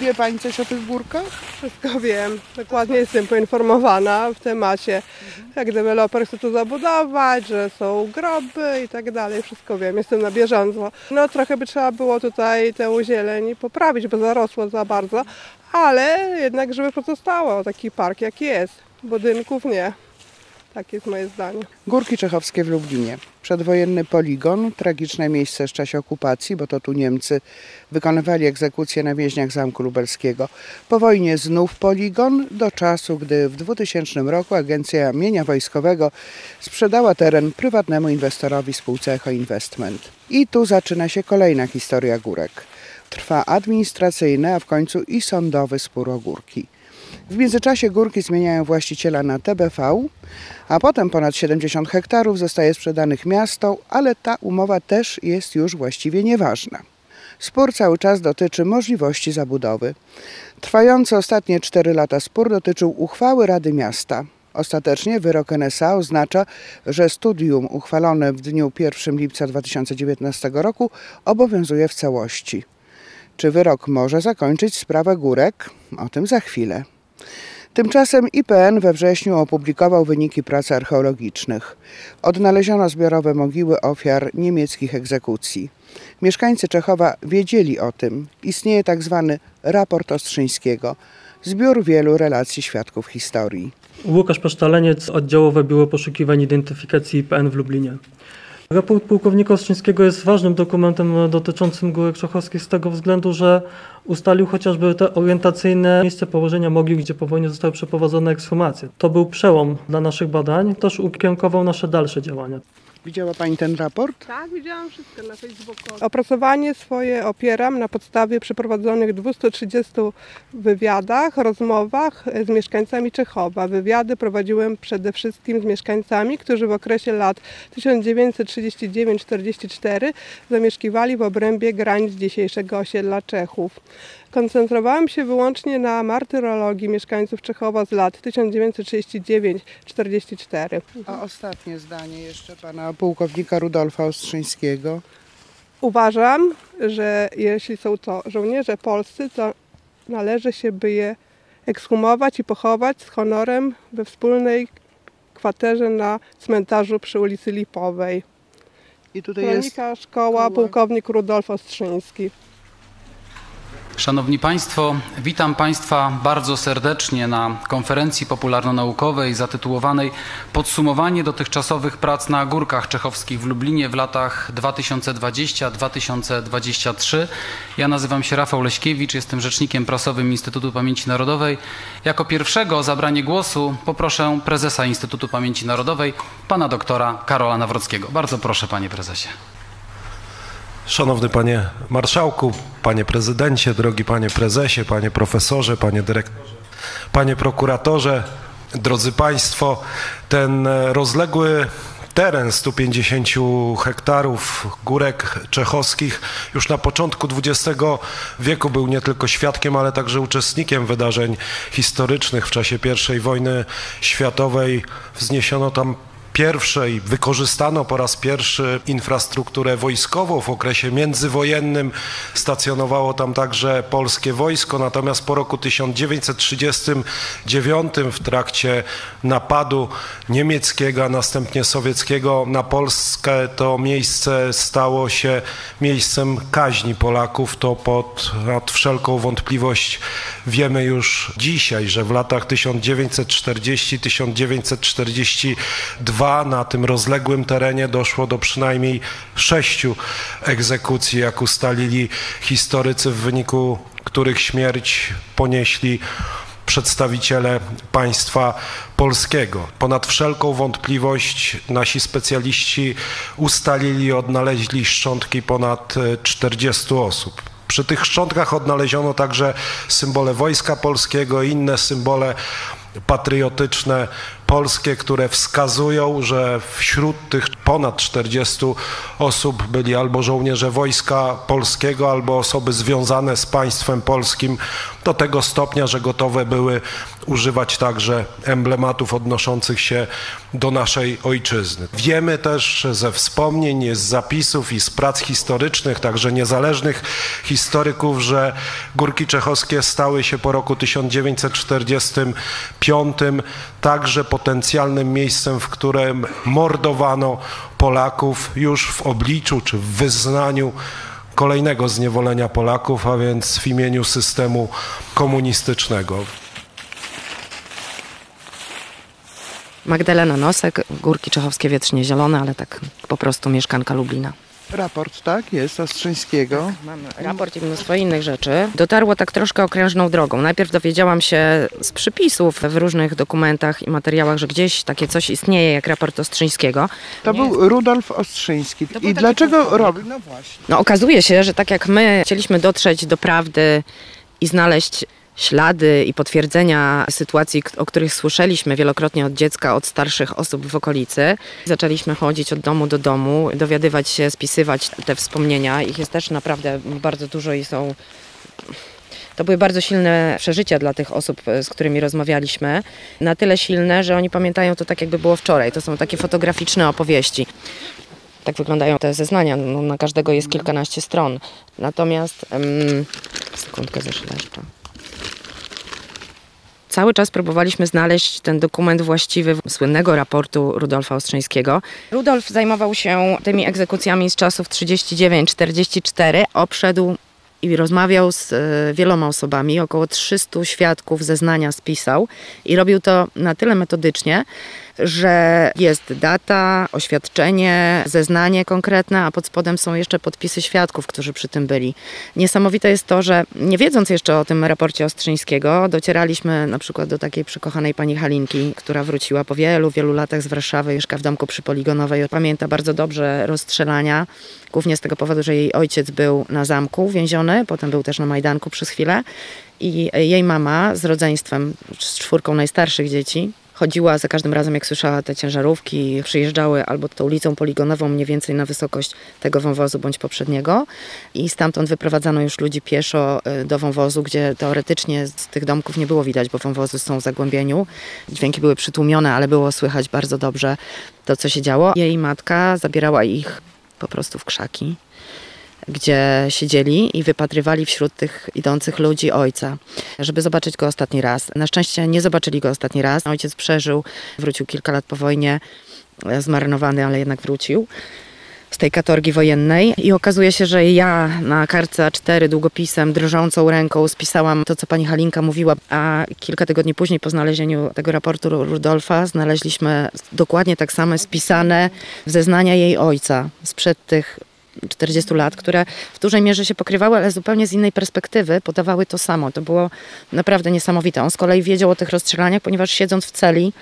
Wie Pani coś o tych górkach? Wszystko wiem. Dokładnie jestem poinformowana w temacie, jak deweloper chce tu zabudować, że są groby i tak dalej. Wszystko wiem. Jestem na bieżąco. No trochę by trzeba było tutaj tę zieleń poprawić, bo zarosło za bardzo, ale jednak żeby pozostało taki park jaki jest. Budynków nie. Tak jest moje zdanie. Górki Czechowskie w Lublinie. Przedwojenny poligon, tragiczne miejsce w czasie okupacji, bo to tu Niemcy wykonywali egzekucje na więźniach Zamku Lubelskiego. Po wojnie znów poligon, do czasu, gdy w 2000 roku Agencja Mienia Wojskowego sprzedała teren prywatnemu inwestorowi spółce Echo Investment. I tu zaczyna się kolejna historia górek. Trwa administracyjny, a w końcu i sądowy spór o górki. W międzyczasie górki zmieniają właściciela na TBV, a potem ponad 70 hektarów zostaje sprzedanych miasto, ale ta umowa też jest już właściwie nieważna. Spór cały czas dotyczy możliwości zabudowy. Trwający ostatnie 4 lata spór dotyczył uchwały Rady Miasta. Ostatecznie wyrok NSA oznacza, że studium uchwalone w dniu 1 lipca 2019 roku obowiązuje w całości. Czy wyrok może zakończyć sprawę górek? O tym za chwilę. Tymczasem IPN we wrześniu opublikował wyniki prac archeologicznych. Odnaleziono zbiorowe mogiły ofiar niemieckich egzekucji. Mieszkańcy Czechowa wiedzieli o tym. Istnieje tak zwany raport Ostrzyńskiego, zbiór wielu relacji świadków historii. Łukasz Pasztaleniec, oddziałowe Biuro Poszukiwań Identyfikacji IPN w Lublinie. Raport pułkownika Ostrzyńskiego jest ważnym dokumentem dotyczącym górek czechowskich z tego względu, że ustalił chociażby te orientacyjne miejsce położenia mogil, gdzie po wojnie zostały przeprowadzone ekshumacje. To był przełom dla naszych badań, też ukierunkował nasze dalsze działania. Widziała Pani ten raport? Tak, widziałam wszystko na Facebooku. Opracowanie swoje opieram na podstawie przeprowadzonych 230 wywiadach, rozmowach z mieszkańcami Czechowa. Wywiady prowadziłem przede wszystkim z mieszkańcami, którzy w okresie lat 1939-44 zamieszkiwali w obrębie granic dzisiejszego osiedla Czechów. Koncentrowałem się wyłącznie na martyrologii mieszkańców Czechowa z lat 1939-44. A ostatnie zdanie jeszcze pana pułkownika Rudolfa Ostrzyńskiego. Uważam, że jeśli są to żołnierze polscy, to należy się by je ekshumować i pochować z honorem we wspólnej kwaterze na cmentarzu przy ulicy Lipowej. I tutaj jest Kronika Szkoła, szkoła. pułkownik Rudolf Ostrzyński. Szanowni Państwo, witam Państwa bardzo serdecznie na konferencji popularno-naukowej zatytułowanej Podsumowanie dotychczasowych prac na górkach czechowskich w Lublinie w latach 2020-2023. Ja nazywam się Rafał Leśkiewicz, jestem rzecznikiem prasowym Instytutu Pamięci Narodowej. Jako pierwszego o zabranie głosu poproszę prezesa Instytutu Pamięci Narodowej, pana doktora Karola Nawrockiego. Bardzo proszę, panie prezesie. Szanowny panie marszałku, panie prezydencie, drogi panie prezesie, panie profesorze, panie dyrektorze, panie prokuratorze, drodzy państwo, ten rozległy teren 150 hektarów górek czechowskich już na początku XX wieku był nie tylko świadkiem, ale także uczestnikiem wydarzeń historycznych w czasie I wojny światowej. Wzniesiono tam pierwsze i wykorzystano po raz pierwszy infrastrukturę wojskową. W okresie międzywojennym stacjonowało tam także polskie wojsko, natomiast po roku 1939 w trakcie napadu niemieckiego, a następnie sowieckiego na Polskę to miejsce stało się miejscem kaźni Polaków. To pod wszelką wątpliwość wiemy już dzisiaj, że w latach 1940-1942 na tym rozległym terenie doszło do przynajmniej sześciu egzekucji, jak ustalili historycy, w wyniku których śmierć ponieśli przedstawiciele państwa polskiego. Ponad wszelką wątpliwość nasi specjaliści ustalili i odnaleźli szczątki ponad e, 40 osób. Przy tych szczątkach odnaleziono także symbole Wojska Polskiego i inne symbole patriotyczne polskie, które wskazują, że wśród tych ponad 40 osób byli albo żołnierze wojska polskiego, albo osoby związane z państwem polskim do tego stopnia, że gotowe były używać także emblematów odnoszących się do naszej ojczyzny. Wiemy też ze wspomnień, z zapisów i z prac historycznych, także niezależnych historyków, że Górki Czechowskie stały się po roku 1945 także potencjalnym miejscem, w którym mordowano Polaków już w obliczu czy w wyznaniu kolejnego zniewolenia Polaków, a więc w imieniu systemu komunistycznego. Magdalena Nosek, Górki Czechowskie Wietrznie Zielone, ale tak po prostu mieszkanka Lublina. Raport, tak, jest Ostrzyńskiego. Mamy raport i mnóstwo innych rzeczy. Dotarło tak troszkę okrężną drogą. Najpierw dowiedziałam się z przypisów w różnych dokumentach i materiałach, że gdzieś takie coś istnieje jak raport Ostrzyńskiego. To Nie był Rudolf Ostrzyński. I dlaczego robił? No właśnie. No okazuje się, że tak jak my chcieliśmy dotrzeć do prawdy i znaleźć ślady i potwierdzenia sytuacji, o których słyszeliśmy wielokrotnie od dziecka, od starszych osób w okolicy. Zaczęliśmy chodzić od domu do domu, dowiadywać się, spisywać te wspomnienia. Ich jest też naprawdę bardzo dużo i są to były bardzo silne przeżycia dla tych osób, e, z którymi rozmawialiśmy. Na tyle silne, że oni pamiętają to tak, jakby było wczoraj. To są takie fotograficzne opowieści. Tak wyglądają te zeznania. No, na każdego jest kilkanaście stron. Natomiast. em, sekundkę zeszła jeszcze. Cały czas próbowaliśmy znaleźć ten dokument właściwy słynnego raportu Rudolfa Ostrzyńskiego. Rudolf zajmował się tymi egzekucjami z czasów 39-44. Obszedł i rozmawiał z e, wieloma osobami. Około 300 świadków zeznania spisał i robił to na tyle metodycznie, że jest data, oświadczenie, zeznanie konkretne, a pod spodem są jeszcze podpisy świadków, którzy przy tym byli. Niesamowite jest to, że nie wiedząc jeszcze o tym raporcie Ostrzyńskiego, docieraliśmy na przykład do takiej przykochanej pani Halinki, która wróciła po wielu, wielu latach z Warszawy, mieszka w domku przy Poligonowej. Pamięta bardzo dobrze rozstrzelania, głównie z tego powodu, że jej ojciec był na zamku więziony, potem był też na Majdanku przez chwilę i jej mama z rodzeństwem, z czwórką najstarszych dzieci, chodziła za każdym razem, jak słyszała te ciężarówki, przyjeżdżały albo tą ulicą poligonową mniej więcej na wysokość tego wąwozu bądź poprzedniego i stamtąd wyprowadzano już ludzi pieszo y, do wąwozu, gdzie teoretycznie z tych domków nie było widać, bo wąwozy są w zagłębieniu. Dźwięki były przytłumione, ale było słychać bardzo dobrze to, co się działo. Jej matka zabierała ich po prostu w krzaki gdzie siedzieli i wypatrywali wśród tych idących ludzi ojca, żeby zobaczyć go ostatni raz. Na szczęście nie zobaczyli go ostatni raz. Ojciec przeżył, wrócił kilka lat po wojnie, e, zmarnowany, ale jednak wrócił z tej katorgi wojennej i okazuje się, że ja na kartce A4 długopisem, drżącą ręką spisałam to, co pani Halinka mówiła, a kilka tygodni później po znalezieniu tego raportu Ru- Rudolfa znaleźliśmy dokładnie tak same spisane zeznania jej ojca sprzed tych 40 lat, które w dużej mierze się pokrywały, ale zupełnie z innej perspektywy podawały to samo. To było naprawdę niesamowite. On z kolei wiedział o tych rozstrzelaniach, ponieważ siedząc w celi,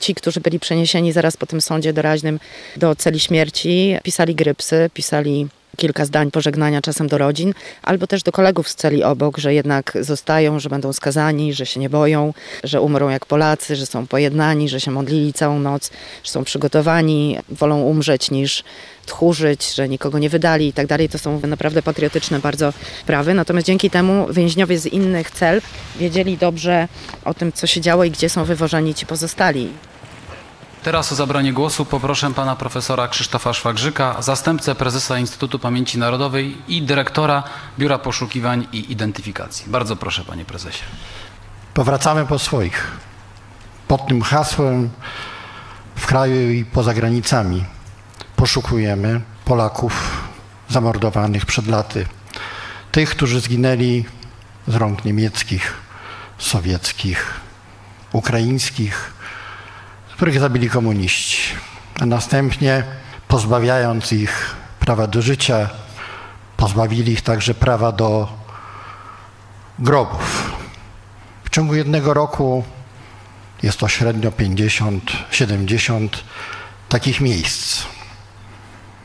ci, którzy byli przeniesieni zaraz po tym sądzie doraźnym do celi śmierci, pisali grypsy, pisali kilka zdań pożegnania czasem do rodzin, albo też do kolegów z celi obok, że jednak zostają, że będą skazani, że się nie boją, że umrą jak Polacy, że są pojednani, że się modlili całą noc, że są przygotowani, wolą umrzeć niż tchórzyć, że nikogo nie wydali i tak dalej. To są naprawdę patriotyczne bardzo sprawy. Natomiast dzięki temu więźniowie z innych cel wiedzieli dobrze o tym, co się działo i gdzie są wywożeni ci pozostali. Teraz o zabranie głosu poproszę pana profesora Krzysztofa Szwagrzyka, zastępcę prezesa Instytutu Pamięci Narodowej i dyrektora Biura Poszukiwań i Identyfikacji. Bardzo proszę panie prezesie. Powracamy po swoich. Pod tym hasłem w kraju i poza granicami poszukujemy Polaków zamordowanych przed laty. Tych, którzy zginęli z rąk niemieckich, sowieckich, ukraińskich, których zabili komuniści, a następnie pozbawiając ich prawa do życia, pozbawili ich także prawa do grobów. W ciągu jednego roku jest to średnio 50-70 takich miejsc.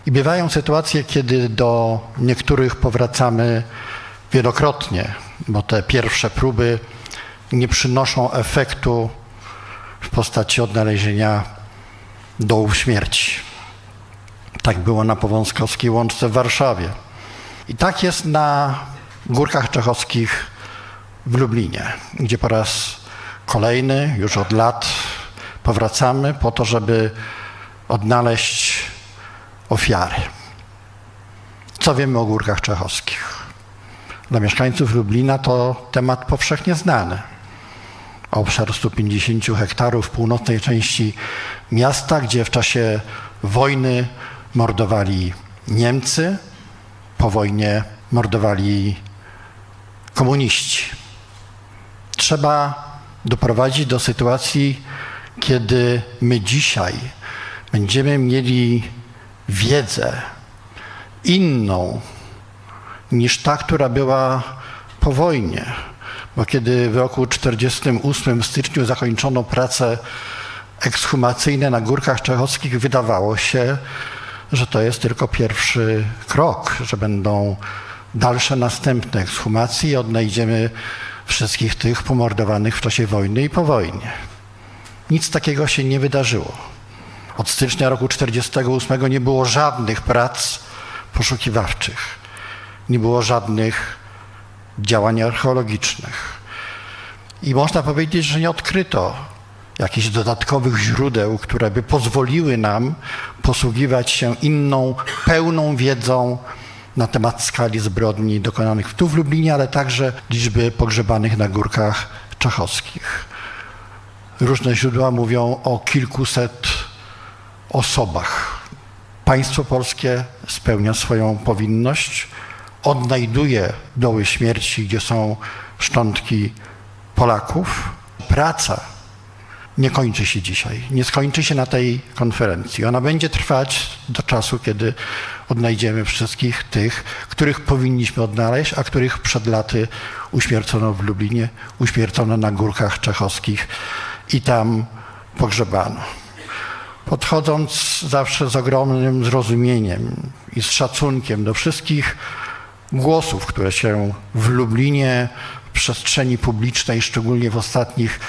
I bywają sytuacje, kiedy do niektórych powracamy wielokrotnie, bo te pierwsze próby nie przynoszą efektu postaci odnalezienia dołów śmierci. Tak było na Powązkowskiej Łączce w Warszawie. I tak jest na Górkach Czechowskich w Lublinie, gdzie po raz kolejny, już od lat powracamy po to, żeby odnaleźć ofiary. Co wiemy o Górkach Czechowskich? Dla mieszkańców Lublina to temat powszechnie znany. Obszar 150 hektarów w północnej części miasta, gdzie w czasie wojny mordowali Niemcy, po wojnie mordowali komuniści. Trzeba doprowadzić do sytuacji, kiedy my dzisiaj będziemy mieli wiedzę inną niż ta, która była po wojnie. Bo kiedy w roku 1948 w styczniu zakończono prace ekshumacyjne na Górkach Czechowskich, wydawało się, że to jest tylko pierwszy krok, że będą dalsze następne ekshumacje i odnajdziemy wszystkich tych pomordowanych w czasie wojny i po wojnie. Nic takiego się nie wydarzyło. Od stycznia roku 1948 nie było żadnych prac poszukiwawczych, nie było żadnych działań archeologicznych. I można powiedzieć, że nie odkryto jakichś dodatkowych źródeł, które by pozwoliły nam posługiwać się inną, pełną wiedzą na temat skali zbrodni dokonanych tu w Lublinie, ale także liczby pogrzebanych na górkach czachowskich. Różne źródła mówią o kilkuset osobach. Państwo polskie spełnia swoją powinność, odnajduje doły śmierci, gdzie są szczątki Polaków. Praca nie kończy się dzisiaj, nie skończy się na tej konferencji. Ona będzie trwać do czasu, kiedy odnajdziemy wszystkich tych, których powinniśmy odnaleźć, a których przed laty uśmiercono w Lublinie, uśmiercono na górkach czechowskich i tam pogrzebano. Podchodząc zawsze z ogromnym zrozumieniem i z szacunkiem do wszystkich głosów, które się w Lublinie, w przestrzeni publicznej, szczególnie w ostatnich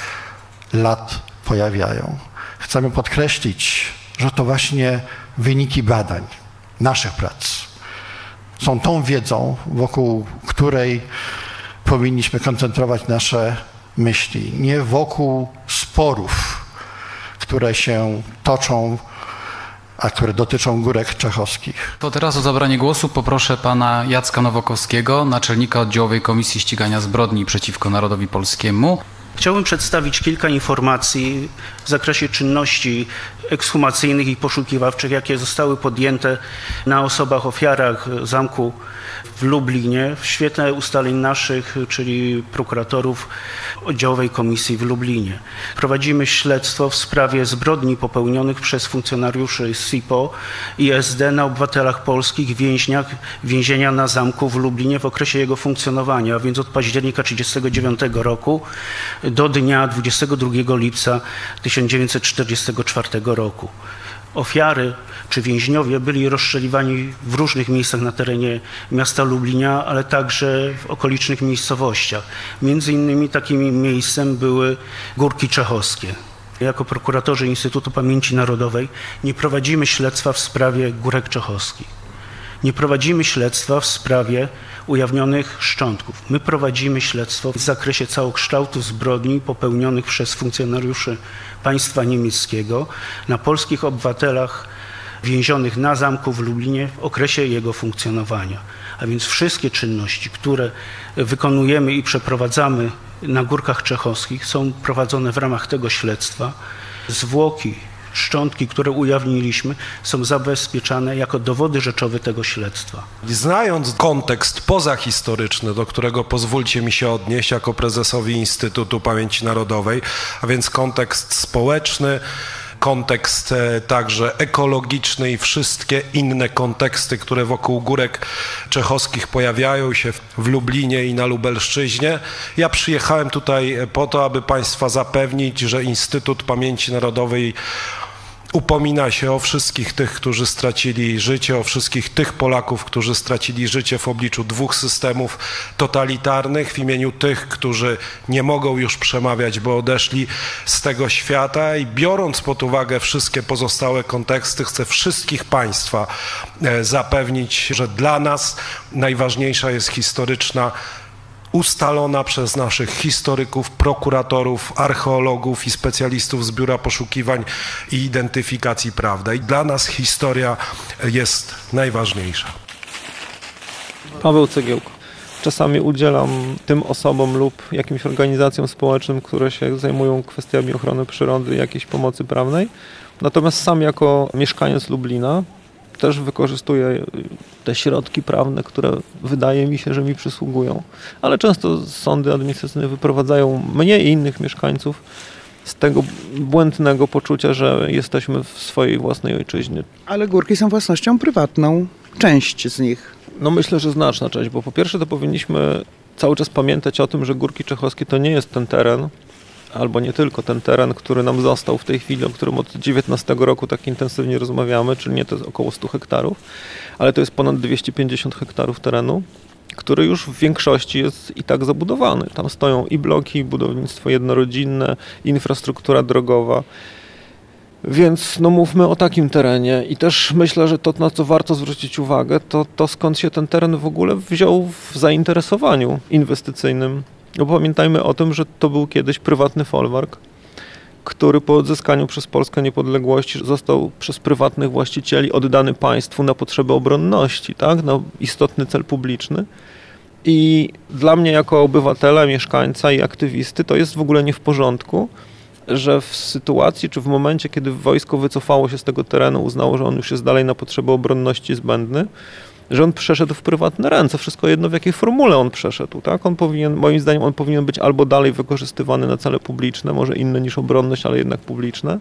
lat pojawiają. Chcemy podkreślić, że to właśnie wyniki badań, naszych prac, są tą wiedzą, wokół której powinniśmy koncentrować nasze myśli, nie wokół sporów, które się toczą, a które dotyczą górek czechowskich. To teraz o zabranie głosu poproszę pana Jacka Nowakowskiego, naczelnika oddziałowej Komisji Ścigania Zbrodni przeciwko Narodowi Polskiemu. Chciałbym przedstawić kilka informacji w zakresie czynności ekshumacyjnych i poszukiwawczych, jakie zostały podjęte na osobach ofiarach zamku w Lublinie w świetle ustaleń naszych, czyli prokuratorów oddziałowej komisji w Lublinie. Prowadzimy śledztwo w sprawie zbrodni popełnionych przez funkcjonariuszy SIPO i SD na obywatelach polskich więźniach więzienia na zamku w Lublinie w okresie jego funkcjonowania, więc od października 1939 roku do dnia 22 lipca 1944 roku. Ofiary czy więźniowie byli rozstrzeliwani w różnych miejscach na terenie miasta Lublinia, ale także w okolicznych miejscowościach. Między innymi takim miejscem były Górki Czechowskie. Jako prokuratorzy Instytutu Pamięci Narodowej nie prowadzimy śledztwa w sprawie Górek Czechowskich. Nie prowadzimy śledztwa w sprawie ujawnionych szczątków. My prowadzimy śledztwo w zakresie całokształtu zbrodni popełnionych przez funkcjonariuszy państwa niemieckiego na polskich obywatelach więzionych na zamku w Lublinie w okresie jego funkcjonowania. A więc wszystkie czynności, które wykonujemy i przeprowadzamy na Górkach Czechowskich są prowadzone w ramach tego śledztwa. Zwłoki, szczątki, które ujawniliśmy, są zabezpieczane jako dowody rzeczowe tego śledztwa. Znając kontekst pozahistoryczny, do którego pozwólcie mi się odnieść jako prezesowi Instytutu Pamięci Narodowej, a więc kontekst społeczny, kontekst e, także ekologiczny i wszystkie inne konteksty, które wokół górek czechowskich pojawiają się w Lublinie i na Lubelszczyźnie. Ja przyjechałem tutaj po to, aby Państwa zapewnić, że Instytut Pamięci Narodowej upomina się o wszystkich tych, którzy stracili życie, o wszystkich tych Polaków, którzy stracili życie w obliczu dwóch systemów totalitarnych, w imieniu tych, którzy nie mogą już przemawiać, bo odeszli z tego świata. I biorąc pod uwagę wszystkie pozostałe konteksty, chcę wszystkich Państwa e, zapewnić, że dla nas najważniejsza jest historyczna ustalona przez naszych historyków, prokuratorów, archeologów i specjalistów z Biura Poszukiwań i Identyfikacji Prawda. I dla nas historia jest najważniejsza. Paweł Cegiełko. Czasami udzielam tym osobom lub jakimś organizacjom społecznym, które się zajmują kwestiami ochrony przyrody, jakiejś pomocy prawnej. Natomiast sam jako mieszkaniec Lublina też wykorzystuję te środki prawne, które wydaje mi się, że mi przysługują. Ale często sądy administracyjne wyprowadzają mnie i innych mieszkańców z tego błędnego poczucia, że jesteśmy w swojej własnej ojczyźnie. Ale górki są własnością prywatną, część z nich. No myślę, że znaczna część, bo po pierwsze to powinniśmy cały czas pamiętać o tym, że Górki Czechowskie to nie jest ten teren, albo nie tylko ten teren, który nam został w tej chwili, o którym od 19 roku tak intensywnie rozmawiamy, czyli nie to jest około 100 hektarów, ale to jest ponad 250 hektarów terenu, który już w większości jest i tak zabudowany. Tam stoją i bloki, budownictwo jednorodzinne, infrastruktura drogowa. Więc no mówmy o takim terenie i też myślę, że to na co warto zwrócić uwagę, to, to skąd się ten teren w ogóle wziął w zainteresowaniu inwestycyjnym. No pamiętajmy o tym, że to był kiedyś prywatny folwark, który po odzyskaniu przez Polskę niepodległości został przez prywatnych właścicieli oddany państwu na potrzeby obronności, tak? na istotny cel publiczny. I dla mnie jako obywatela, mieszkańca i aktywisty to jest w ogóle nie w porządku, że w sytuacji czy w momencie, kiedy wojsko wycofało się z tego terenu, uznało, że on już jest dalej na potrzeby obronności zbędny, że on przeszedł w prywatne ręce. Wszystko jedno, w jakiej formule on przeszedł. Tak? On powinien, moim zdaniem, on powinien być albo dalej wykorzystywany na cele publiczne, może inne niż obronność, ale jednak publiczne,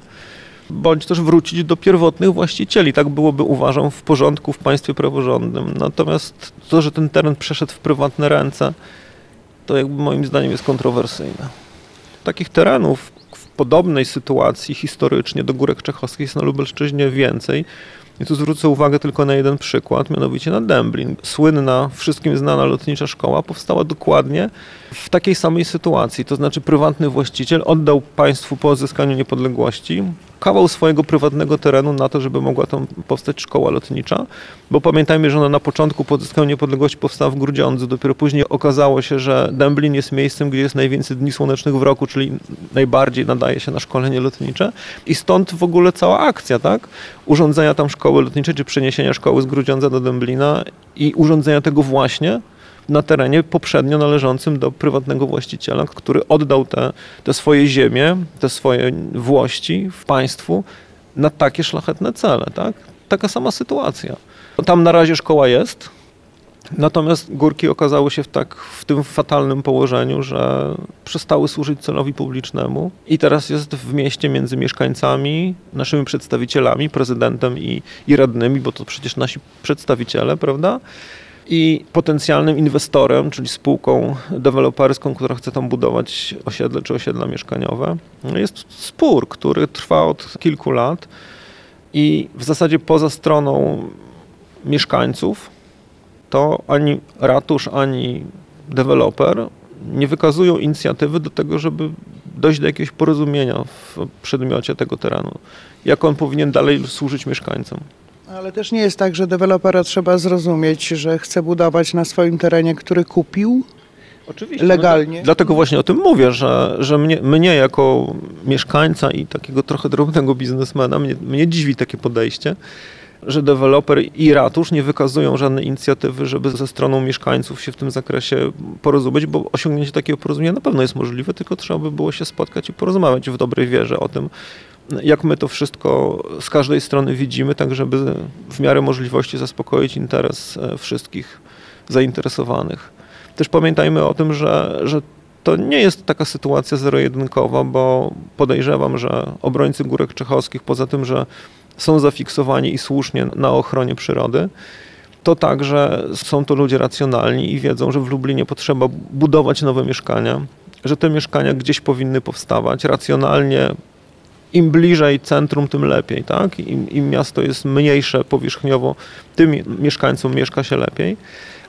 bądź też wrócić do pierwotnych właścicieli. Tak byłoby, uważam, w porządku w państwie praworządnym. Natomiast to, że ten teren przeszedł w prywatne ręce, to jakby moim zdaniem jest kontrowersyjne. Takich terenów w podobnej sytuacji historycznie do Górek Czechowskich jest na Lubelszczyźnie więcej. I tu zwrócę uwagę tylko na jeden przykład, mianowicie na Dęblin. Słynna, wszystkim znana lotnicza szkoła powstała dokładnie w takiej samej sytuacji. To znaczy prywatny właściciel oddał państwu po odzyskaniu niepodległości kawał swojego prywatnego terenu na to, żeby mogła tam powstać szkoła lotnicza, bo pamiętajmy, że ona na początku po odzyskaniu niepodległości powstała w Grudziądzu, dopiero później okazało się, że Dęblin jest miejscem, gdzie jest najwięcej dni słonecznych w roku, czyli najbardziej nadaje się na szkolenie lotnicze i stąd w ogóle cała akcja, tak? Urządzenia tam szkoły lotniczej, czy przeniesienia szkoły z Grudziądza do Dęblina i urządzenia tego właśnie na terenie poprzednio należącym do prywatnego właściciela, który oddał te, te swoje ziemie, te swoje włości w państwu na takie szlachetne cele. Tak? Taka sama sytuacja. Tam na razie szkoła jest, Natomiast górki okazały się w, tak, w tym fatalnym położeniu, że przestały służyć celowi publicznemu i teraz jest w mieście między mieszkańcami, naszymi przedstawicielami, prezydentem i, i radnymi, bo to przecież nasi przedstawiciele, prawda? I potencjalnym inwestorem, czyli spółką deweloperską, która chce tam budować osiedle czy osiedla mieszkaniowe. Jest spór, który trwa od kilku lat i w zasadzie poza stroną mieszkańców to ani ratusz, ani deweloper nie wykazują inicjatywy do tego, żeby dojść do jakiegoś porozumienia w przedmiocie tego terenu. Jak on powinien dalej służyć mieszkańcom. Ale też nie jest tak, że dewelopera trzeba zrozumieć, że chce budować na swoim terenie, który kupił Oczywiście, legalnie. No, dlatego właśnie o tym mówię, że, że mnie, mnie jako mieszkańca i takiego trochę drobnego biznesmena, mnie, mnie dziwi takie podejście, że deweloper i ratusz nie wykazują żadnej inicjatywy, żeby ze stroną mieszkańców się w tym zakresie porozumieć, bo osiągnięcie takiego porozumienia na pewno jest możliwe, tylko trzeba by było się spotkać i porozmawiać w dobrej wierze o tym, jak my to wszystko z każdej strony widzimy, tak żeby w miarę możliwości zaspokoić interes e, wszystkich zainteresowanych. Też pamiętajmy o tym, że, że to nie jest taka sytuacja zero-jedynkowa, bo podejrzewam, że obrońcy Górek Czechowskich, poza tym, że są zafiksowani i słusznie na ochronie przyrody, to także są to ludzie racjonalni i wiedzą, że w Lublinie potrzeba budować nowe mieszkania, że te mieszkania gdzieś powinny powstawać racjonalnie, im bliżej centrum, tym lepiej, tak? Im, Im miasto jest mniejsze powierzchniowo, tym mieszkańcom mieszka się lepiej.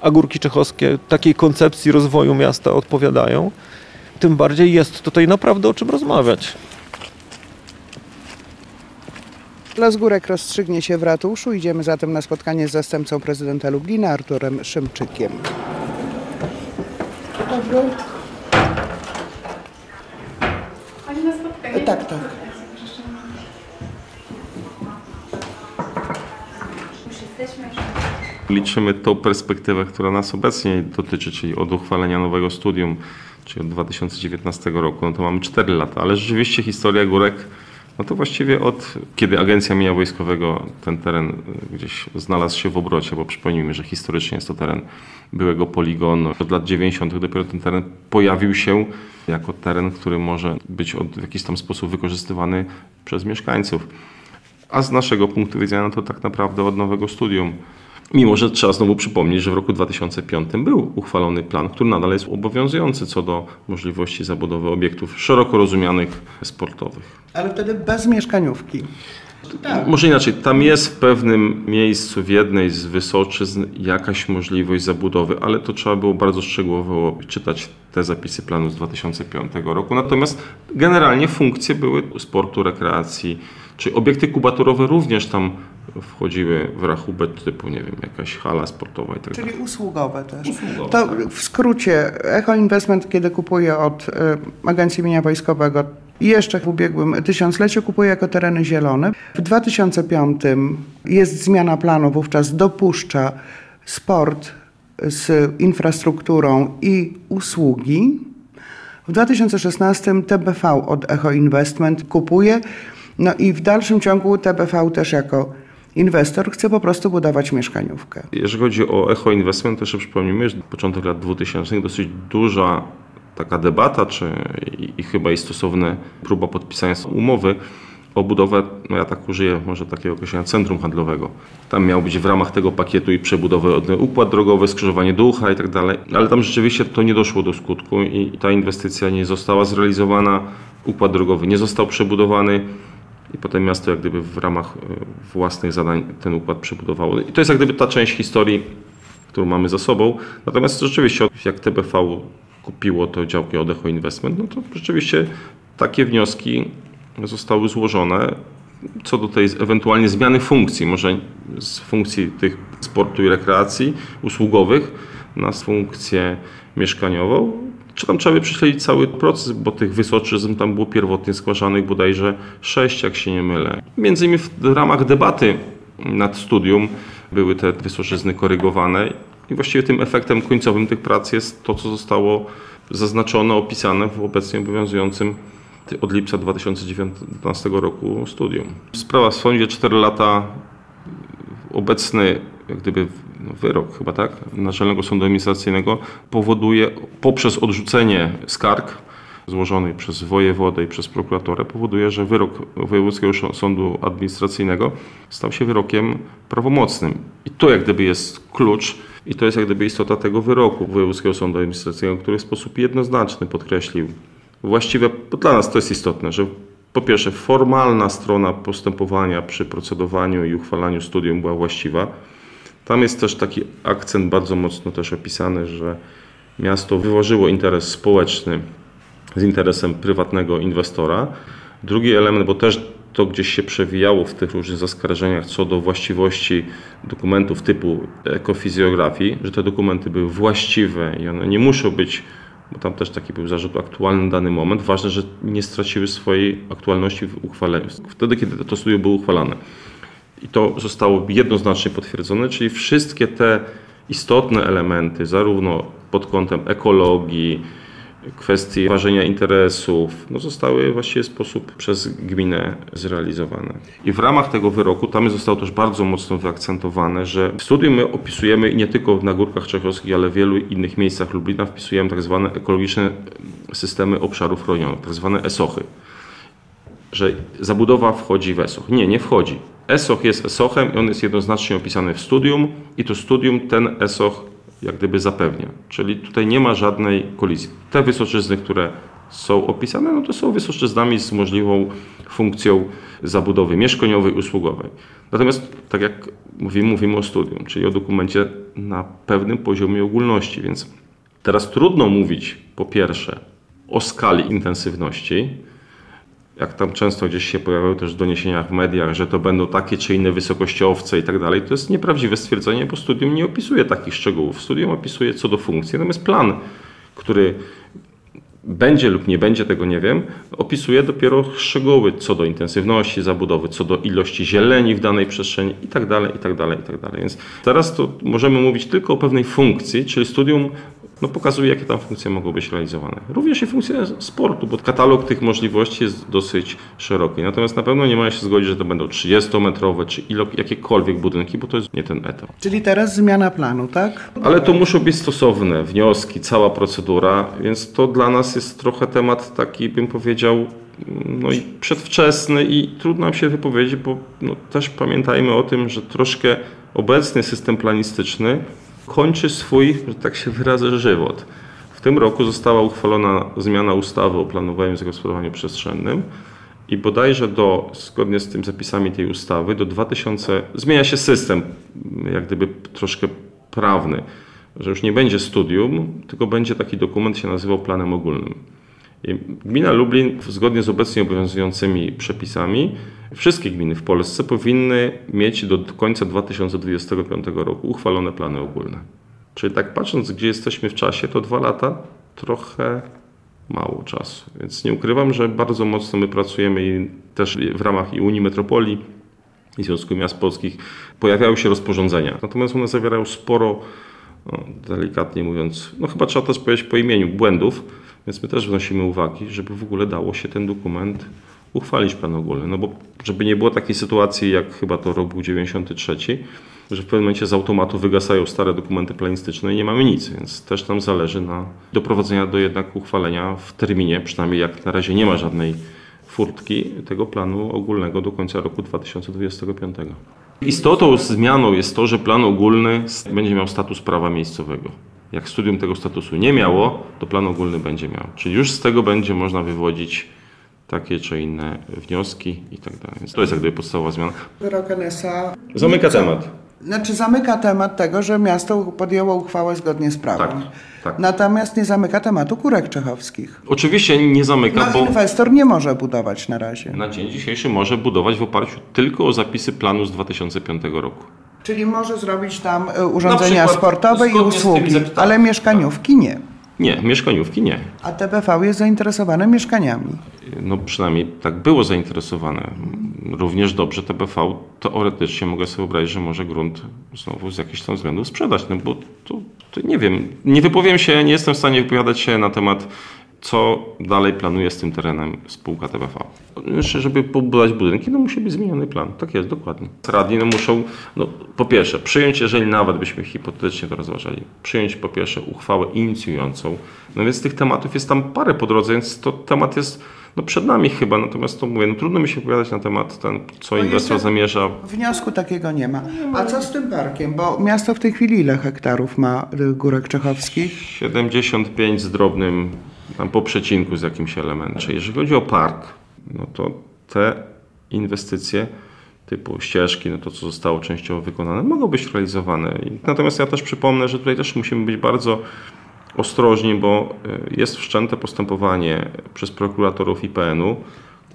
A Górki Czechowskie takiej koncepcji rozwoju miasta odpowiadają. Tym bardziej jest tutaj naprawdę o czym rozmawiać. Las Górek rozstrzygnie się w ratuszu. Idziemy zatem na spotkanie z zastępcą prezydenta Lublina, Arturem Szymczykiem. Dobry. Pani na spotkanie? Tak, tak. Liczymy tą perspektywę, która nas obecnie dotyczy, czyli od uchwalenia nowego studium, czyli od 2019 roku, no to mamy 4 lata, ale rzeczywiście historia Górek, no to właściwie od kiedy Agencja Mienia Wojskowego ten teren y, gdzieś znalazł się w obrocie, bo przypomnijmy, że historycznie jest to teren byłego poligonu. Od lat 90. dopiero ten teren pojawił się jako teren, który może być w jakiś tam sposób wykorzystywany przez mieszkańców. A z naszego punktu widzenia no to tak naprawdę od nowego studium. Mimo, że trzeba znowu przypomnieć, że w roku 2005 był uchwalony plan, który nadal jest obowiązujący co do możliwości zabudowy obiektów szeroko rozumianych sportowych. Ale wtedy bez mieszkaniówki. Może inaczej, tam jest w pewnym miejscu, w jednej z wysoczyzn jakaś możliwość zabudowy, ale to trzeba było bardzo szczegółowo czytać te zapisy planu z 2005 roku. Natomiast generalnie funkcje były sportu, rekreacji, czy obiekty kubaturowe również tam wchodziły w rachubę typu, nie wiem, jakaś hala sportowa i tak dalej. Czyli usługowe też. Usługowe, To tak. w skrócie, Echo Investment, kiedy kupuje od y, Agencji Mienia Wojskowego i jeszcze w ubiegłym tysiącleciu kupuje jako tereny zielone. W 2005 jest zmiana planu, wówczas dopuszcza sport z infrastrukturą i usługi. W 2016 TBV od Echo Investment kupuje, no i w dalszym ciągu TBV też jako inwestor chce po prostu budować mieszkaniówkę. Jeżeli chodzi o Echo Investment, to jeszcze przypomnijmy, że początek lat 2000 dosyć duża taka debata, czy i, i chyba i stosowne próba podpisania umowy o budowę, no ja tak użyję może takiego określenia, centrum handlowego. Tam miał być w ramach tego pakietu i przebudowy układ drogowy, skrzyżowanie ducha i tak dalej, ale tam rzeczywiście to nie doszło do skutku i ta inwestycja nie została zrealizowana, układ drogowy nie został przebudowany i potem miasto jak gdyby w ramach e, własnych zadań ten układ przebudowało. I to jest jak gdyby ta część historii, którą mamy za sobą. Natomiast rzeczywiście jak TBV kupiło to działki od Echo Investment, no to rzeczywiście takie wnioski zostały złożone co do tej ewentualnie zmiany funkcji, może z funkcji tych sportu i rekreacji usługowych na funkcję mieszkaniową. Czy tam trzeba by prześledzić cały proces, bo tych wysoczyzn tam było pierwotnie zgłaszanych bodajże sześć, jak się nie mylę. Między innymi w ramach debaty nad studium były te wysoczyzny korygowane i właściwie tym efektem końcowym tych prac jest to, co zostało zaznaczone, opisane w obecnie obowiązującym od lipca 2019 roku studium. Sprawa w sądzie 4 lata, obecny jak gdyby wyrok chyba tak, Naczelnego Sądu Administracyjnego powoduje poprzez odrzucenie skarg złożonej przez wojewodę i przez prokuratorę powoduje, że wyrok Wojewódzkiego Sądu Administracyjnego stał się wyrokiem prawomocnym. I to jak gdyby jest klucz i to jest jak gdyby istota tego wyroku Wojewódzkiego Sądu Administracyjnego, który w sposób jednoznaczny podkreślił właściwe, bo dla nas to jest istotne, że po pierwsze formalna strona postępowania przy procedowaniu i uchwalaniu studium była właściwa. Tam jest też taki akcent bardzo mocno też opisany, że miasto wyważyło interes społeczny z interesem prywatnego inwestora. Drugi element, bo też to gdzieś się przewijało w tych różnych zaskarżeniach co do właściwości dokumentów typu ekofizjografii, że te dokumenty były właściwe i one nie muszą być bo tam też taki był zarzut aktualny na dany moment. Ważne, że nie straciły swojej aktualności w uchwaleniu, wtedy, kiedy to studium było uchwalane. I to zostało jednoznacznie potwierdzone, czyli wszystkie te istotne elementy, zarówno pod kątem ekologii, kwestii ważenia interesów, no zostały właściwie w sposób przez gminę zrealizowane. I w ramach tego wyroku tam zostało też bardzo mocno wyakcentowane, że w studium my opisujemy nie tylko na Górkach Czechowskich, ale w wielu innych miejscach Lublina wpisujemy tak zwane ekologiczne systemy obszarów chronionych, tak zwane ESOChy. Że zabudowa wchodzi w ESOCH. Nie, nie wchodzi. ESOCH jest ESOChem i on jest jednoznacznie opisany w studium i to studium ten ESOCH jak gdyby zapewnia. Czyli tutaj nie ma żadnej kolizji. Te wysoczyzny, które są opisane, no to są wysoczyznami z możliwą funkcją zabudowy mieszkaniowej, usługowej. Natomiast, tak jak mówimy, mówimy o studium, czyli o dokumencie na pewnym poziomie ogólności, więc teraz trudno mówić po pierwsze o skali intensywności, jak tam często gdzieś się pojawiają też w doniesieniach w mediach, że to będą takie czy inne wysokościowce i tak dalej, to jest nieprawdziwe stwierdzenie, bo studium nie opisuje takich szczegółów. Studium opisuje co do funkcji, natomiast plan, który będzie lub nie będzie, tego nie wiem, opisuje dopiero szczegóły co do intensywności zabudowy, co do ilości zieleni w danej przestrzeni i tak dalej, i tak dalej, i tak dalej. Więc teraz to możemy mówić tylko o pewnej funkcji, czyli studium no, pokazuje, jakie tam funkcje mogą być realizowane. Również i funkcje sportu, bo katalog tych możliwości jest dosyć szeroki. Natomiast na pewno nie można się zgodzić, że to będą 30-metrowe czy jakiekolwiek budynki, bo to jest nie ten etap. Czyli teraz zmiana planu, tak? Ale to muszą być stosowne wnioski, cała procedura, więc to dla nas jest trochę temat taki, bym powiedział, no i przedwczesny i trudno nam się wypowiedzieć, bo no, też pamiętajmy o tym, że troszkę obecny system planistyczny kończy swój, że tak się wyrażę, żywot. W tym roku została uchwalona zmiana ustawy o planowaniu i zagospodarowaniu przestrzennym i bodajże do, zgodnie z tym zapisami tej ustawy, do 2000, zmienia się system, jak gdyby troszkę prawny, że już nie będzie studium, tylko będzie taki dokument, się nazywał planem ogólnym. Gmina Lublin, zgodnie z obecnie obowiązującymi przepisami, wszystkie gminy w Polsce powinny mieć do końca 2025 roku uchwalone plany ogólne. Czyli tak patrząc, gdzie jesteśmy w czasie, to dwa lata trochę mało czasu. Więc nie ukrywam, że bardzo mocno my pracujemy i też w ramach i Unii Metropolii i Związku Miast Polskich pojawiają się rozporządzenia. Natomiast one zawierają sporo, no, delikatnie mówiąc, no chyba trzeba to powiedzieć po imieniu, błędów, więc my też wnosimy uwagi, żeby w ogóle dało się ten dokument uchwalić plan ogólny. No bo żeby nie było takiej sytuacji, jak chyba to rok był 93, że w pewnym momencie z automatu wygasają stare dokumenty planistyczne i nie mamy nic, więc też nam zależy na doprowadzenia do jednak uchwalenia w terminie, przynajmniej jak na razie nie ma żadnej furtki tego planu ogólnego do końca roku 2025. Istotą zmianą jest to, że plan ogólny będzie miał status prawa miejscowego. Jak studium tego statusu nie miało, to plan ogólny będzie miał. Czyli już z tego będzie można wywodzić takie czy inne wnioski i tak dalej. Więc to jest jak gdyby podstawowa zmiana. Wyrok NSA Zamyka temat. Znaczy zamyka temat tego, że miasto podjęło uchwałę zgodnie z prawem. Tak, tak. Natomiast nie zamyka tematu kurek czechowskich. Oczywiście nie zamyka, No, bo inwestor nie może budować na razie. na dzień dzisiejszy może budować w oparciu tylko o zapisy planu z 2005 roku. Czyli może zrobić tam e, urządzenia przykład sportowe i usługi, ale mieszkaniówki nie. Nie, mieszkaniówki nie. A TBV jest zainteresowane mieszkaniami. No przynajmniej tak było zainteresowane. Również dobrze TBV teoretycznie mogę sobie wyobrazić, że może grunt znowu z jakichś tam względów sprzedać, no bo to, to nie wiem. Nie wypowiem się, nie jestem w stanie wypowiadać się na temat co dalej planuje z tym terenem spółka TBV. Jeszcze, żeby pobudować budynki, no musi być zmieniony plan. Tak jest, dokładnie. Radni no muszą, no, po pierwsze, przyjąć, jeżeli nawet byśmy hipotetycznie to rozważali, przyjąć po pierwsze uchwałę inicjującą. No więc tych tematów jest tam parę po drodze, więc to temat jest no, przed nami chyba, natomiast to mówię, no, trudno mi się wypowiadać na temat ten, co No inwestor zamierza. Wniosku takiego nie ma. A co z tym parkiem? Bo miasto w tej chwili ile hektarów ma y, górek czechowskich? 75 z drobnym tam po przecinku z jakimś elementem. Jeżeli chodzi o park, no to te inwestycje typu ścieżki, no to co zostało częściowo wykonane, mogą być realizowane. Natomiast ja też przypomnę, że tutaj też musimy być bardzo ostrożni, bo y, jest wszczęte postępowanie przez prokuratorów IPN-u,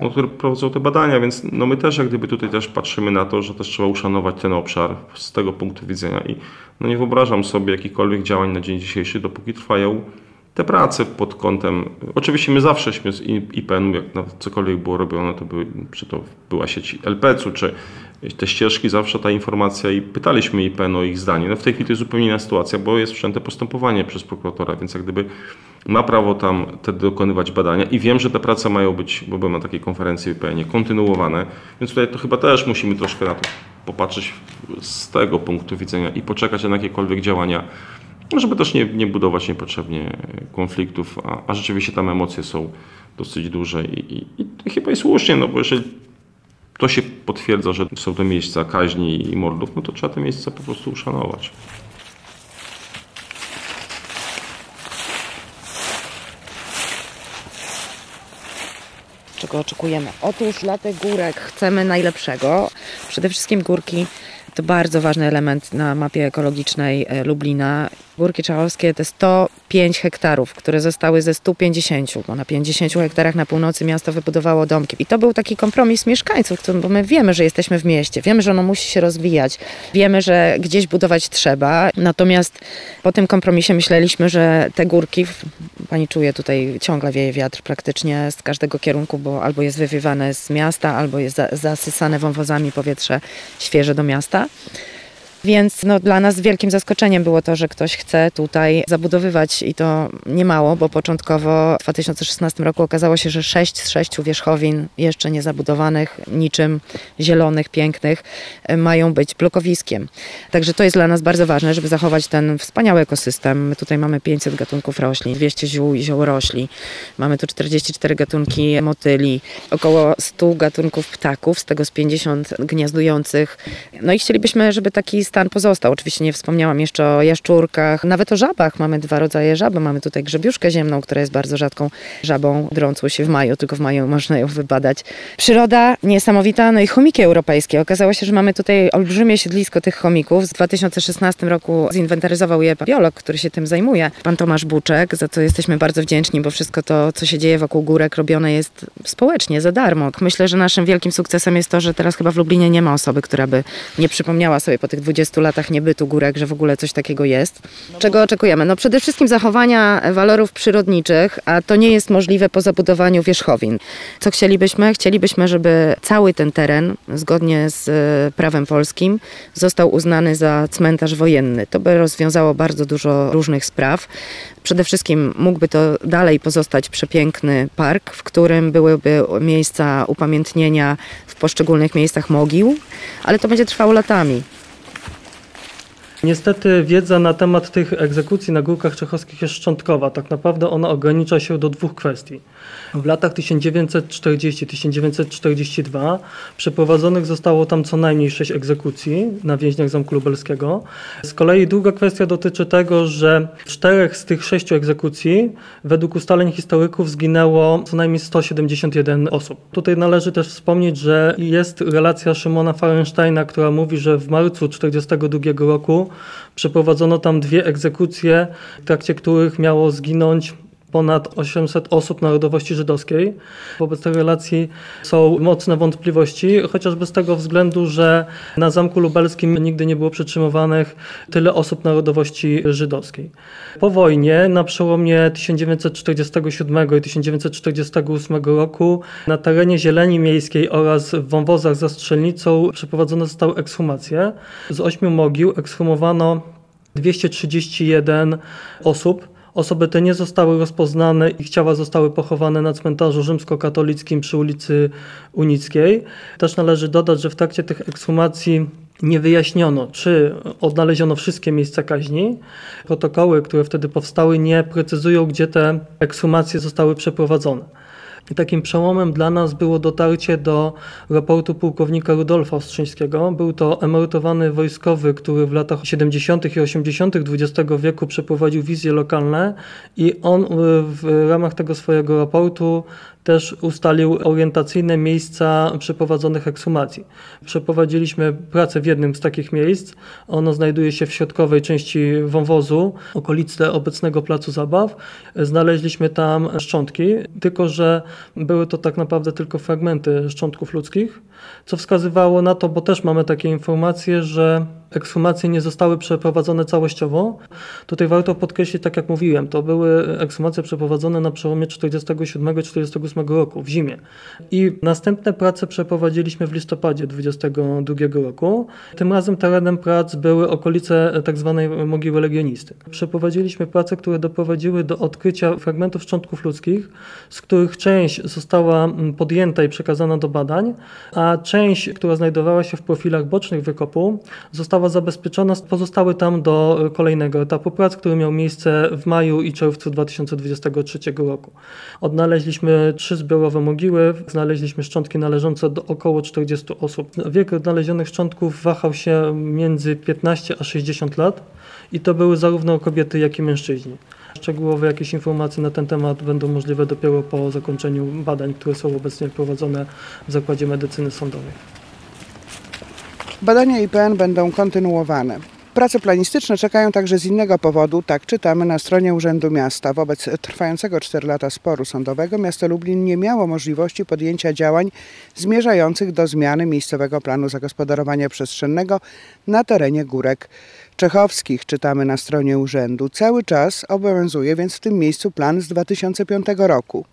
no, które prowadzą te badania, więc no my też jak gdyby tutaj też patrzymy na to, że też trzeba uszanować ten obszar z tego punktu widzenia i no nie wyobrażam sobie jakichkolwiek działań na dzień dzisiejszy, dopóki trwają te prace pod kątem. Oczywiście my zawsześmy z IPN-u, jak na cokolwiek było robione, to były, czy to była sieć LPC-u, czy te ścieżki, zawsze ta informacja i pytaliśmy IPN o ich zdanie. No w tej chwili to jest zupełnie inna sytuacja, bo jest wszczęte postępowanie przez prokuratora, więc jak gdyby ma prawo tam te dokonywać badania i wiem, że te prace mają być, bo byłem na takiej konferencji w IPN-ie, kontynuowane, więc tutaj to chyba też musimy troszkę na to popatrzeć z tego punktu widzenia i poczekać na jakiekolwiek działania żeby też nie, nie budować niepotrzebnie konfliktów, a, a rzeczywiście tam emocje są dosyć duże i, i, i chyba i słusznie, no bo jeżeli to się potwierdza, że są to miejsca kaźni i mordów, no to trzeba te miejsca po prostu uszanować. czego oczekujemy? Otóż dla tych górek chcemy najlepszego. Przede wszystkim górki to bardzo ważny element na mapie ekologicznej e, Lublina. Górki Czachowskie to 105 hektarów, które zostały ze 150, bo na 50 hektarach na północy miasto wybudowało domki. I to był taki kompromis mieszkańców, bo my wiemy, że jesteśmy w mieście, wiemy, że ono musi się rozwijać, wiemy, że gdzieś budować trzeba. Natomiast po tym kompromisie myśleliśmy, że te górki, pani czuje tutaj ciągle wieje wiatr praktycznie z każdego kierunku, bo albo jest wywiewane z miasta, albo jest za, zasysane wąwozami powietrze świeże do miasta. ça. Więc no, dla nas wielkim zaskoczeniem było to, że ktoś chce tutaj zabudowywać i to niemało, bo początkowo w 2016 roku okazało się, że sześć z sześciu wierzchowin jeszcze niezabudowanych, niczym zielonych, pięknych, e, mają być blokowiskiem. Także to jest dla nas bardzo ważne, żeby zachować ten wspaniały ekosystem. My tutaj mamy 500 gatunków roślin, 200 ziół i ziołorośli. Mamy tu 44 gatunki motyli, około 100 gatunków ptaków, z tego z 50 gniazdujących. No i chcielibyśmy, żeby taki stan pozostał. Oczywiście nie wspomniałam jeszcze o jaszczurkach, nawet o żabach. Mamy dwa rodzaje żaby. Mamy tutaj grzebiuszkę ziemną, która jest bardzo rzadką żabą, drącą się w maju, tylko w maju można ją wybadać. Przyroda niesamowita, no i chomiki europejskie. Okazało się, że mamy tutaj olbrzymie siedlisko tych chomików. W 2016 roku zinwentaryzował je biolog, który się tym zajmuje, pan Tomasz Buczek, za co jesteśmy bardzo wdzięczni, bo wszystko to, co się dzieje wokół górek, robione jest społecznie, za darmo. Myślę, że naszym wielkim sukcesem jest to, że teraz chyba w Lublinie nie ma osoby, która by nie przypomniała sobie po tych 20 latach niebytu górek, że w ogóle coś takiego jest. Czego oczekujemy? No przede wszystkim zachowania walorów przyrodniczych, a to nie jest możliwe po zabudowaniu wierzchowin. Co chcielibyśmy? Chcielibyśmy, żeby cały ten teren, zgodnie z e, prawem polskim, został uznany za cmentarz wojenny. To by rozwiązało bardzo dużo różnych spraw. Przede wszystkim mógłby to dalej pozostać przepiękny park, w którym byłyby miejsca upamiętnienia w poszczególnych miejscach mogił, ale to będzie trwało latami. Niestety wiedza na temat tych egzekucji na górkach czechowskich jest szczątkowa. Tak naprawdę ona ogranicza się do dwóch kwestii. W latach 1940-1942 przeprowadzonych zostało tam co najmniej sześć egzekucji na więźniach Zamku Lubelskiego. Z kolei druga kwestia dotyczy tego, że w czterech z tych sześciu egzekucji według ustaleń historyków zginęło co najmniej 171 osób. Tutaj należy też wspomnieć, że jest relacja Szymona Farensteina, która mówi, że w marcu 1942 roku przeprowadzono tam dwie egzekucje, w trakcie których miało zginąć ponad 800 osób narodowości żydowskiej. Wobec tej relacji są mocne wątpliwości, chociażby z tego względu, że na Zamku Lubelskim nigdy nie było przetrzymywanych tyle osób narodowości żydowskiej. Po wojnie, na przełomie 1947 i 1948 roku, na terenie Zieleni Miejskiej oraz w wąwozach za strzelnicą przeprowadzone zostały ekshumacje. Z ośmiu mogił ekshumowano 231 osób. Osoby te nie zostały rozpoznane, ich ciała zostały pochowane na cmentarzu rzymskokatolickim przy ulicy Unickiej. Też należy dodać, że w trakcie tych ekshumacji nie wyjaśniono, czy odnaleziono wszystkie miejsca kaźni. Protokoły, które wtedy powstały, nie precyzują, gdzie te ekshumacje zostały przeprowadzone. I takim przełomem dla nas było dotarcie do raportu pułkownika Rudolfa Ostrzyńskiego. Był to emerytowany wojskowy, który w latach 70. i 80. XX wieku przeprowadził wizje lokalne i on y, w ramach tego swojego raportu też ustalił orientacyjne miejsca przeprowadzonych ekshumacji. Przeprowadziliśmy pracę w jednym z takich miejsc. Ono znajduje się w środkowej części wąwozu, okolicy obecnego placu zabaw. Znaleźliśmy tam szczątki, tylko że były to tak naprawdę tylko fragmenty szczątków ludzkich, co wskazywało na to, bo też mamy takie informacje, że ekshumacje nie zostały przeprowadzone całościowo. Tutaj warto podkreślić, tak jak mówiłem, to były ekshumacje przeprowadzone na przełomie 47-48 roku, w zimie. I następne prace przeprowadziliśmy w listopadzie 22 roku. Tym razem terenem prac były okolice tak zwanej mogiły legionisty. Przeprowadziliśmy prace, które doprowadziły do odkrycia fragmentów szczątków ludzkich, z których część została podjęta i przekazana do badań, a część, która znajdowała się w profilach bocznych wykopu, została zabezpieczona, pozostały tam do kolejnego etapu prac, który miał miejsce w maju i czerwcu 2023 roku. Odnaleźliśmy trzy zbiorowe mogiły, znaleźliśmy szczątki należące do około 40 osób. Wiek odnalezionych szczątków wahał się między 15 a 60 lat i to były zarówno kobiety, jak i mężczyźni. Szczegółowe jakieś informacje na ten temat będą możliwe dopiero po zakończeniu badań, które są obecnie prowadzone w Zakładzie Medycyny Sądowej. Badania IPN będą kontynuowane. Prace planistyczne czekają także z innego powodu, tak czytamy na stronie Urzędu Miasta. Wobec trwającego 4 lata sporu sądowego miasto Lublin nie miało możliwości podjęcia działań zmierzających do zmiany miejscowego planu zagospodarowania przestrzennego na terenie Górek Czechowskich, czytamy na stronie urzędu. Cały czas obowiązuje więc w tym miejscu plan z 2005 roku.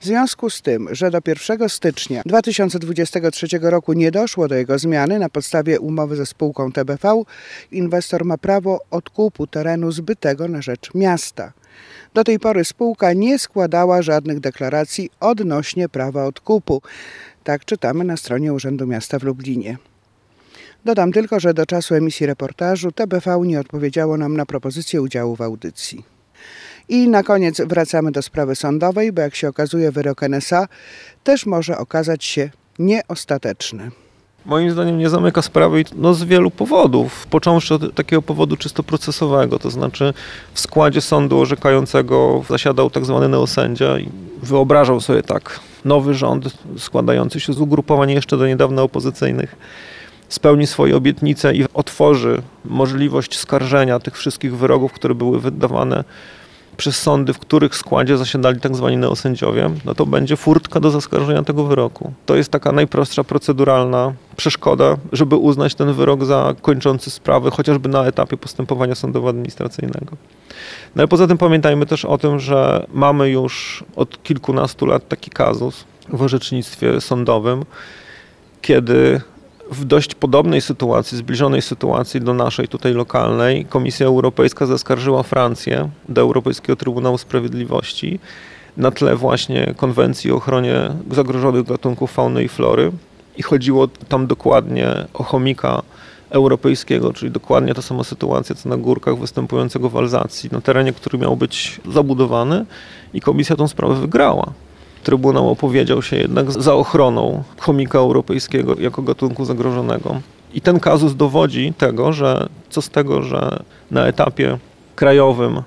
W związku z tym, że do 1 stycznia 2023 roku nie doszło do jego zmiany na podstawie umowy ze spółką TBV, inwestor ma prawo odkupu terenu zbytego na rzecz miasta. Do tej pory spółka nie składała żadnych deklaracji odnośnie prawa odkupu. Tak czytamy na stronie Urzędu Miasta w Lublinie. Dodam tylko, że do czasu emisji reportażu TBV nie odpowiedziało nam na propozycję udziału w audycji. I na koniec wracamy do sprawy sądowej, bo jak się okazuje wyrok NSA też może okazać się nieostateczny. Moim zdaniem nie zamyka sprawy no, z wielu powodów. Począwszy od takiego powodu czysto procesowego, to znaczy w składzie sądu orzekającego zasiadał tak zwany neosędzia i wyobrażał sobie tak nowy rząd składający się z ugrupowań jeszcze do niedawna opozycyjnych spełni swoje obietnice i otworzy możliwość skarżenia tych wszystkich wyroków, które były wydawane przez sądy, w których składzie zasiadali tak zwani neosędziowie, no to będzie furtka do zaskarżenia tego wyroku. To jest taka najprostsza proceduralna przeszkoda, żeby uznać ten wyrok za kończący sprawy, chociażby na etapie postępowania sądowo-administracyjnego. No ale poza tym pamiętajmy też o tym, że mamy już od kilkunastu lat taki kazus w orzecznictwie sądowym, kiedy w dość podobnej sytuacji, zbliżonej sytuacji do naszej tutaj lokalnej, Komisja Europejska zaskarżyła Francję do Europejskiego Trybunału Sprawiedliwości na tle właśnie konwencji o ochronie zagrożonych gatunków fauny i flory. I chodziło tam dokładnie o chomika europejskiego, czyli dokładnie ta sama sytuacja co na górkach występującego w Alzacji, na terenie, który miał być zabudowany i komisja tą sprawę wygrała. Trybunał opowiedział się jednak za ochroną chomika europejskiego jako gatunku zagrożonego. I ten kazus dowodzi tego, że co z tego, że na etapie krajowym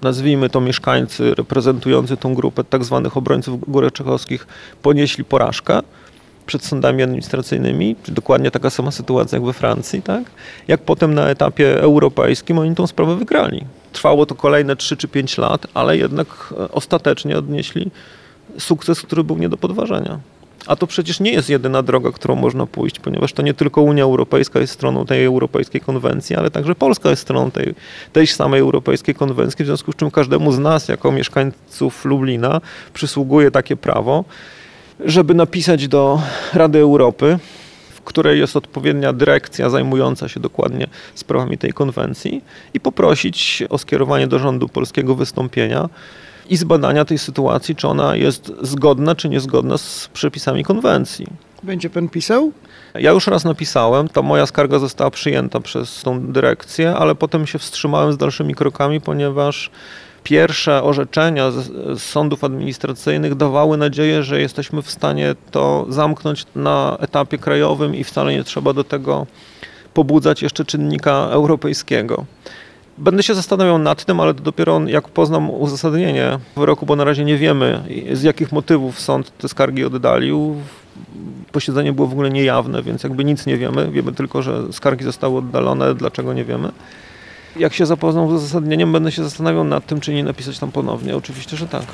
nazwijmy to mieszkańcy reprezentujący tą grupę tak zwanych obrońców Górek Czechowskich ponieśli porażkę przed sądami administracyjnymi, dokładnie taka sama sytuacja jak we Francji, tak? Jak potem na etapie europejskim oni tą sprawę wygrali. Trwało to kolejne 3 czy 5 lat, ale jednak ostatecznie odnieśli sukces, który był nie do podważenia. A to przecież nie jest jedyna droga, którą można pójść, ponieważ to nie tylko Unia Europejska jest stroną tej europejskiej konwencji, ale także Polska jest stroną tej, tej samej europejskiej konwencji, w związku z czym każdemu z nas, jako mieszkańców Lublina, przysługuje takie prawo, żeby napisać do Rady Europy, w której jest odpowiednia dyrekcja zajmująca się dokładnie sprawami tej konwencji i poprosić o skierowanie do rządu polskiego wystąpienia i zbadania tej sytuacji, czy ona jest zgodna, czy niezgodna z przepisami konwencji. Będzie pan pisał? Ja już raz napisałem, ta moja skarga została przyjęta przez tą dyrekcję, ale potem się wstrzymałem z dalszymi krokami, ponieważ pierwsze orzeczenia z, z sądów administracyjnych dawały nadzieję, że jesteśmy w stanie to zamknąć na etapie krajowym i wcale nie trzeba do tego pobudzać jeszcze czynnika europejskiego. Będę się zastanawiał nad tym, ale dopiero jak poznam uzasadnienie wyroku, bo na razie nie wiemy z jakich motywów sąd te skargi oddalił. Posiedzenie było w ogóle niejawne, więc jakby nic nie wiemy. Wiemy tylko, że skargi zostały oddalone, dlaczego nie wiemy. Jak się zapoznam z uzasadnieniem, będę się zastanawiał nad tym, czy nie napisać tam ponownie. Oczywiście, że tak.